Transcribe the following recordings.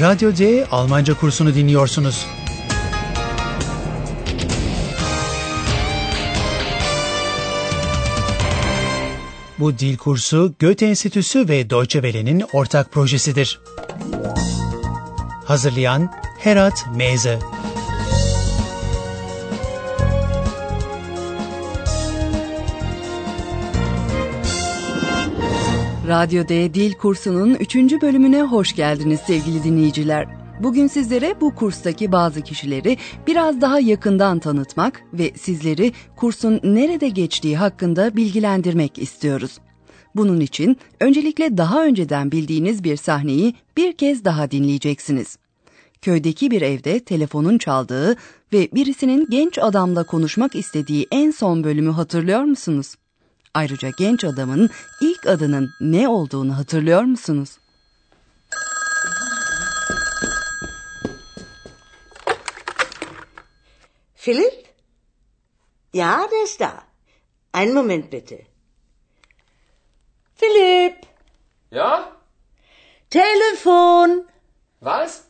Radyo D Almanca kursunu dinliyorsunuz. Bu dil kursu Goethe Enstitüsü ve Deutsche Welle'nin ortak projesidir. Hazırlayan Herat Meze Radyo D Dil Kursu'nun 3. bölümüne hoş geldiniz sevgili dinleyiciler. Bugün sizlere bu kurstaki bazı kişileri biraz daha yakından tanıtmak ve sizleri kursun nerede geçtiği hakkında bilgilendirmek istiyoruz. Bunun için öncelikle daha önceden bildiğiniz bir sahneyi bir kez daha dinleyeceksiniz. Köydeki bir evde telefonun çaldığı ve birisinin genç adamla konuşmak istediği en son bölümü hatırlıyor musunuz? Ayrıca genç adamın ilk adının ne olduğunu hatırlıyor musunuz? Philipp? Ja, der ist da. Einen Moment bitte. Philipp! Ja? Telefon! Was?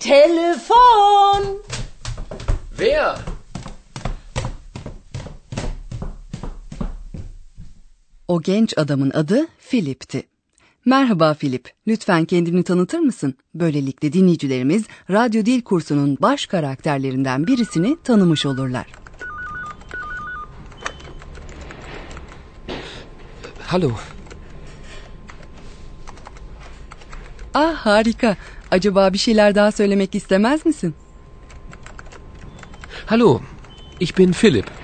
Telefon! O genç adamın adı Philip'ti. Merhaba Philip, lütfen kendini tanıtır mısın? Böylelikle dinleyicilerimiz radyo dil kursunun baş karakterlerinden birisini tanımış olurlar. Hallo. Ah harika. Acaba bir şeyler daha söylemek istemez misin? Hallo. Ich bin Philipp.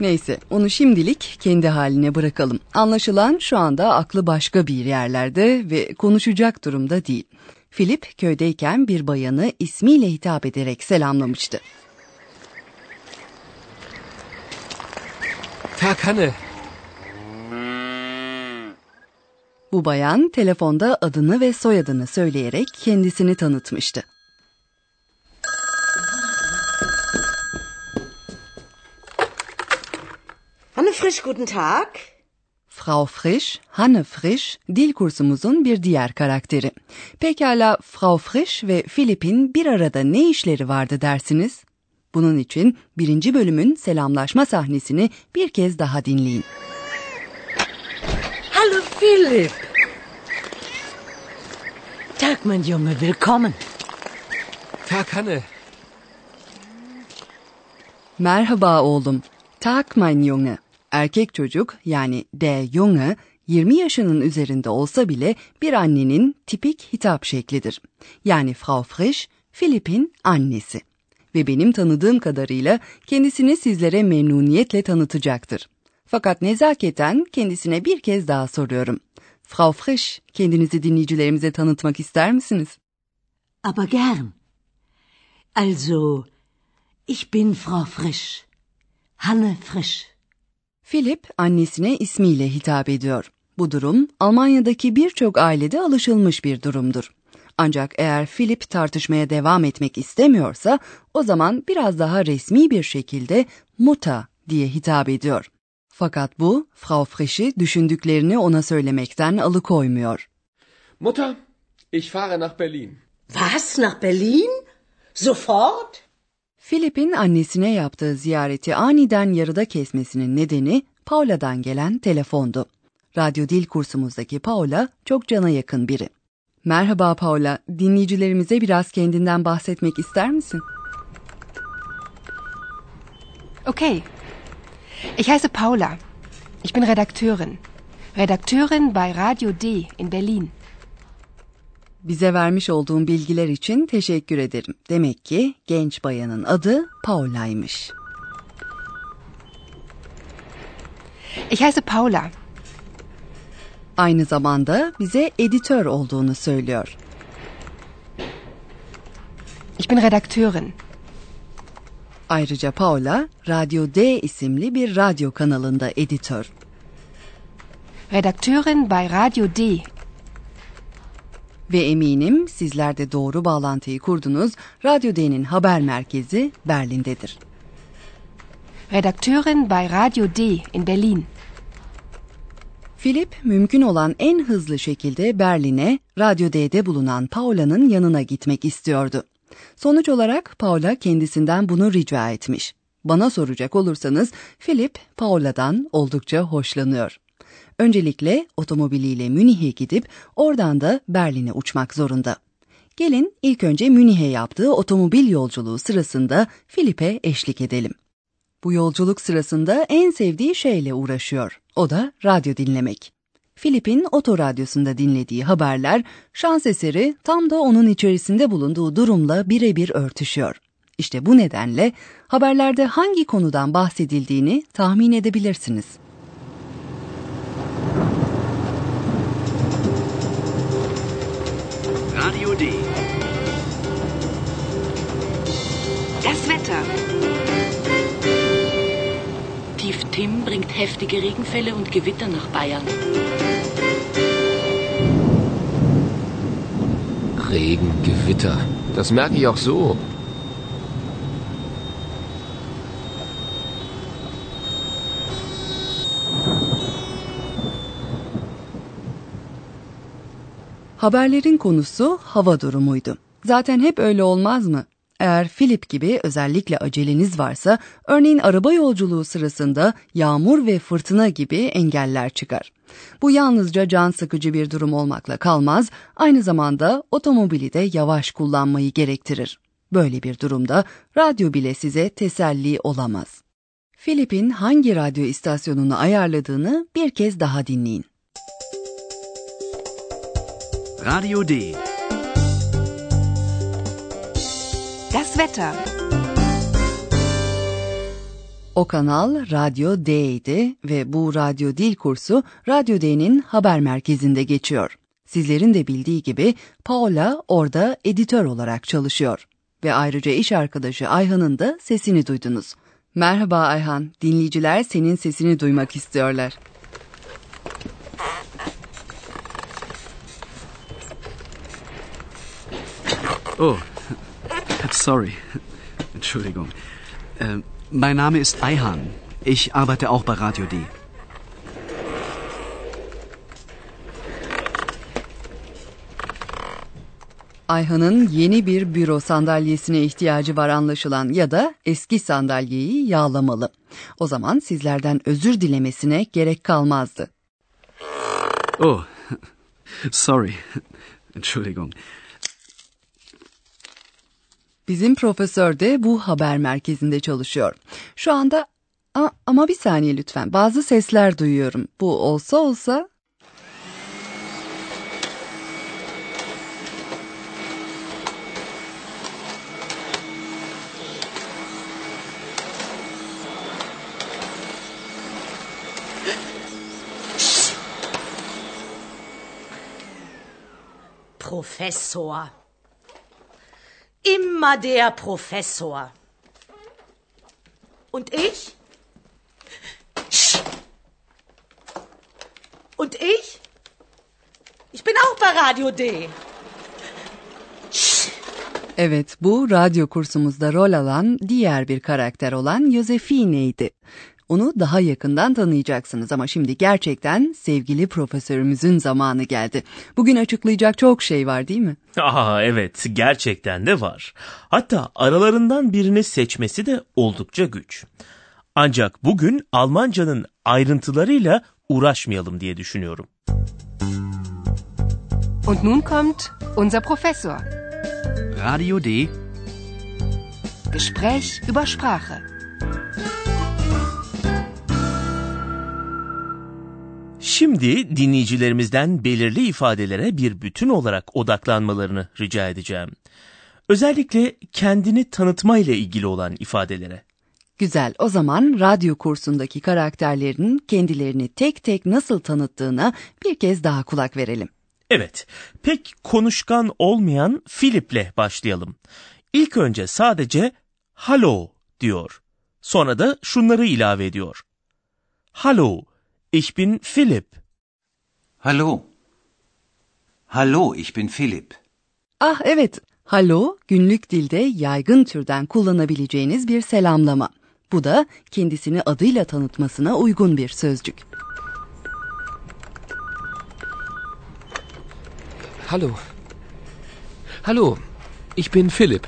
Neyse, onu şimdilik kendi haline bırakalım. Anlaşılan şu anda aklı başka bir yerlerde ve konuşacak durumda değil. Philip köydeyken bir bayanı ismiyle hitap ederek selamlamıştı. Verkanne. Bu bayan telefonda adını ve soyadını söyleyerek kendisini tanıtmıştı. Hanne Frisch, guten Tag. Frau Frisch, Hanne Frisch, dil kursumuzun bir diğer karakteri. Pekala Frau Frisch ve Philip'in bir arada ne işleri vardı dersiniz? Bunun için birinci bölümün selamlaşma sahnesini bir kez daha dinleyin. Hallo Philipp! Tag, mein Junge, willkommen. Verkanne. Merhaba oğlum. Tag mein Junge. Erkek çocuk yani der Junge 20 yaşının üzerinde olsa bile bir annenin tipik hitap şeklidir. Yani Frau Frisch, Philipp'in annesi. Ve benim tanıdığım kadarıyla kendisini sizlere memnuniyetle tanıtacaktır. Fakat nezaketen kendisine bir kez daha soruyorum. Frau Frisch, kendinizi dinleyicilerimize tanıtmak ister misiniz? Aber gern. Also, ich bin Frau Frisch. Hanne Frisch. Philip annesine ismiyle hitap ediyor. Bu durum Almanya'daki birçok ailede alışılmış bir durumdur. Ancak eğer Philip tartışmaya devam etmek istemiyorsa o zaman biraz daha resmi bir şekilde Mutter diye hitap ediyor. Fakat bu Frau Frisch'i düşündüklerini ona söylemekten alıkoymuyor. Mutter, ich fahre nach Berlin. Was, nach Berlin? Sofort? Philip'in annesine yaptığı ziyareti aniden yarıda kesmesinin nedeni Paula'dan gelen telefondu. Radyo dil kursumuzdaki Paula çok cana yakın biri. Merhaba Paula, dinleyicilerimize biraz kendinden bahsetmek ister misin? Okay. Ich heiße Paula. Ich bin Redakteurin. Redakteurin bei Radio D in Berlin. Bize vermiş olduğun bilgiler için teşekkür ederim. Demek ki genç bayanın adı Paula'ymış. Ich heiße Paula. Aynı zamanda bize editör olduğunu söylüyor. Ich bin Redakteurin. Ayrıca Paula, Radyo D isimli bir radyo kanalında editör. Redakteurin bei Radio D. Ve eminim sizler de doğru bağlantıyı kurdunuz. Radyo D'nin haber merkezi Berlin'dedir. Redakteurin bei Radio D in Berlin. Philip mümkün olan en hızlı şekilde Berlin'e Radyo D'de bulunan Paula'nın yanına gitmek istiyordu. Sonuç olarak Paula kendisinden bunu rica etmiş. Bana soracak olursanız Philip Paula'dan oldukça hoşlanıyor. Öncelikle otomobiliyle Münih'e gidip oradan da Berlin'e uçmak zorunda. Gelin ilk önce Münih'e yaptığı otomobil yolculuğu sırasında Philip'e eşlik edelim. Bu yolculuk sırasında en sevdiği şeyle uğraşıyor. O da radyo dinlemek. Philip'in otoradyosunda dinlediği haberler şans eseri tam da onun içerisinde bulunduğu durumla birebir örtüşüyor. İşte bu nedenle haberlerde hangi konudan bahsedildiğini tahmin edebilirsiniz. Radio D. Das Wetter. Tief Tim bringt heftige Regenfälle und Gewitter nach Bayern. Regen, Gewitter. Das merke ich auch so. Haberlerin konusu hava durumuydu. Zaten hep öyle olmaz mı? Eğer Philip gibi özellikle aceleniz varsa, örneğin araba yolculuğu sırasında yağmur ve fırtına gibi engeller çıkar. Bu yalnızca can sıkıcı bir durum olmakla kalmaz, aynı zamanda otomobili de yavaş kullanmayı gerektirir. Böyle bir durumda radyo bile size teselli olamaz. Philip'in hangi radyo istasyonunu ayarladığını bir kez daha dinleyin. Radio D. Das Wetter. O kanal Radyo D'ydi ve bu radyo dil kursu Radyo D'nin haber merkezinde geçiyor. Sizlerin de bildiği gibi Paula orada editör olarak çalışıyor. Ve ayrıca iş arkadaşı Ayhan'ın da sesini duydunuz. Merhaba Ayhan, dinleyiciler senin sesini duymak istiyorlar. Oh, sorry. Entschuldigung. Äh, mein Name ist Eihan. Ich arbeite auch bei Radio D. Ayhan'ın yeni bir büro sandalyesine ihtiyacı var anlaşılan ya da eski sandalyeyi yağlamalı. O zaman sizlerden özür dilemesine gerek kalmazdı. Oh, sorry. Entschuldigung. Bizim profesör de bu haber merkezinde çalışıyor. Şu anda A- ama bir saniye lütfen. Bazı sesler duyuyorum. Bu olsa olsa Professor. Immer der Professor. Und ich? Und ich? Ich bin auch bei Radio D. Evet, bu radyo kursumuzda rol alan diğer bir karakter olan Josefine'ydi. Onu daha yakından tanıyacaksınız ama şimdi gerçekten sevgili profesörümüzün zamanı geldi. Bugün açıklayacak çok şey var değil mi? Aa evet gerçekten de var. Hatta aralarından birini seçmesi de oldukça güç. Ancak bugün Almancanın ayrıntılarıyla uğraşmayalım diye düşünüyorum. Und nun kommt unser Professor. Radio D. Gespräch über Sprache. Şimdi dinleyicilerimizden belirli ifadelere bir bütün olarak odaklanmalarını rica edeceğim. Özellikle kendini tanıtma ile ilgili olan ifadelere. Güzel, o zaman radyo kursundaki karakterlerin kendilerini tek tek nasıl tanıttığına bir kez daha kulak verelim. Evet, pek konuşkan olmayan Philip'le başlayalım. İlk önce sadece "Hallo" diyor. Sonra da şunları ilave ediyor. Hallo, ich bin Philip. Hallo. Hallo, ich bin Philipp. Ah evet, hallo günlük dilde yaygın türden kullanabileceğiniz bir selamlama. Bu da kendisini adıyla tanıtmasına uygun bir sözcük. Hallo. Hallo, ich bin Philipp.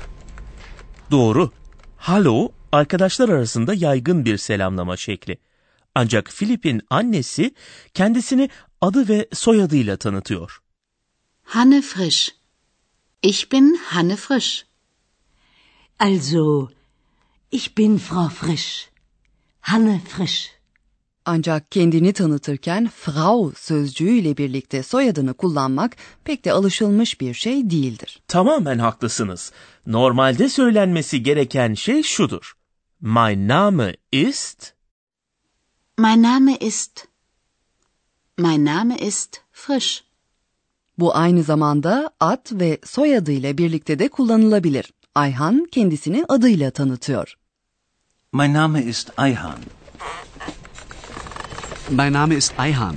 Doğru. Hallo arkadaşlar arasında yaygın bir selamlama şekli. Ancak Philip'in annesi kendisini adı ve soyadıyla tanıtıyor. Hanne Frisch. Ich bin Hanne Frisch. Also, ich bin Frau Frisch. Hanne Frisch. Ancak kendini tanıtırken Frau sözcüğüyle birlikte soyadını kullanmak pek de alışılmış bir şey değildir. Tamamen haklısınız. Normalde söylenmesi gereken şey şudur. Mein Name ist Mein Name ist. Mein Name ist Frisch. Bu aynı zamanda ad ve soyadıyla birlikte de kullanılabilir. Ayhan kendisini adıyla tanıtıyor. Mein Name ist Ayhan. Mein Name ist Ayhan.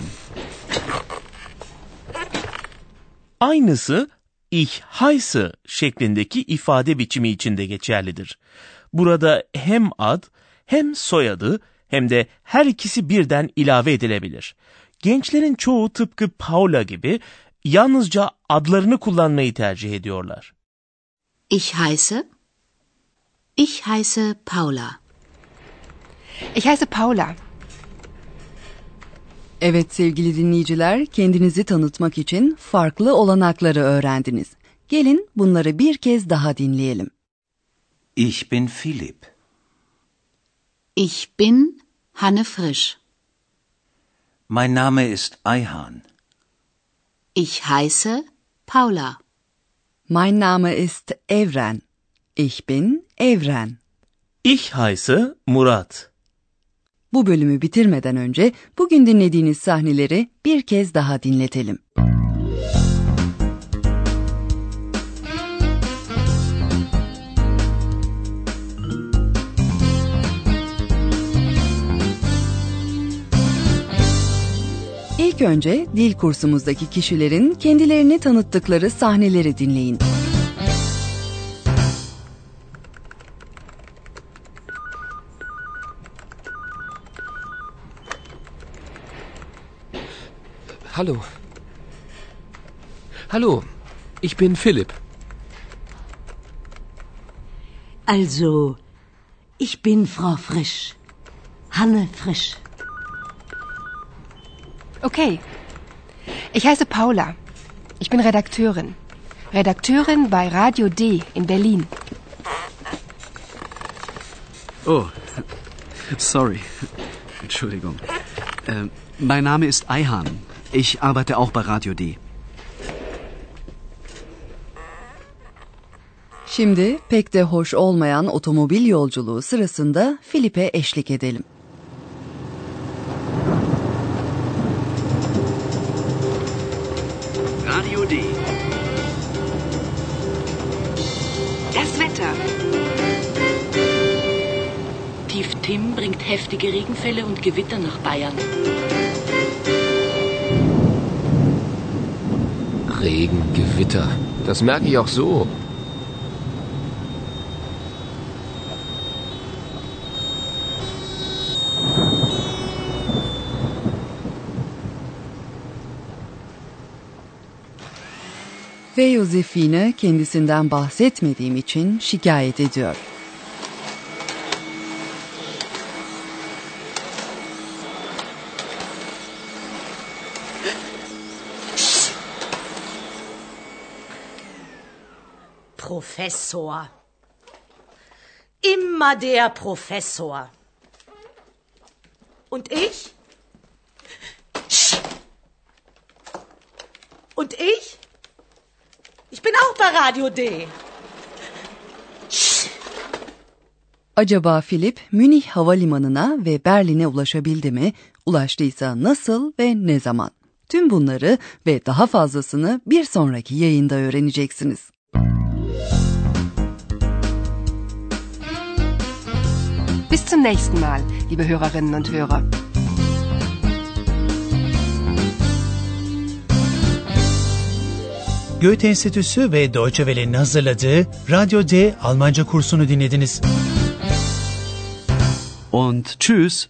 Aynısı ich heiße şeklindeki ifade biçimi için de geçerlidir. Burada hem ad hem soyadı hem de her ikisi birden ilave edilebilir. Gençlerin çoğu tıpkı Paula gibi yalnızca adlarını kullanmayı tercih ediyorlar. Ich heiße. Ich heiße Paula. Ich heiße Paula. Evet sevgili dinleyiciler, kendinizi tanıtmak için farklı olanakları öğrendiniz. Gelin bunları bir kez daha dinleyelim. Ich bin Philipp. Ich bin Hanne Frisch. Mein Name ist Ayhan. Ich heiße Paula. Mein Name ist Evren. Ich bin Evren. Ich heiße Murat. Bu bölümü bitirmeden önce bugün dinlediğiniz sahneleri bir kez daha dinletelim. İlk önce dil kursumuzdaki kişilerin kendilerini tanıttıkları sahneleri dinleyin. Hallo. Hallo, ich bin Philipp. Also, ich bin Frau Frisch. Hanne Frisch. Okay. Ich heiße Paula. Ich bin Redakteurin. Redakteurin bei Radio D in Berlin. Oh, sorry. Entschuldigung. Äh, mein Name ist Ayhan. Ich arbeite auch bei Radio D. Şimdi pek de hoş olmayan otomobil yolculuğu sırasında Filip'e eşlik edelim. Heftige Regenfälle und Gewitter nach Bayern. Regen, Gewitter. Das merke ich auch so. Ve Josefine kendisinden bahsetmediğim için şikayet ediyor. Professor. Immer der Professor. Und ich? Und ich? Ich bin auch bei Radio D. Acaba Filip Münih Havalimanı'na ve Berlin'e ulaşabildi mi? Ulaştıysa nasıl ve ne zaman? Tüm bunları ve daha fazlasını bir sonraki yayında öğreneceksiniz. Bis zum nächsten Mal, liebe Hörerinnen und Hörer. Goethe Enstitüsü ve Deutsche Welle'nin hazırladığı Radyo D Almanca kursunu dinlediniz. Und tschüss.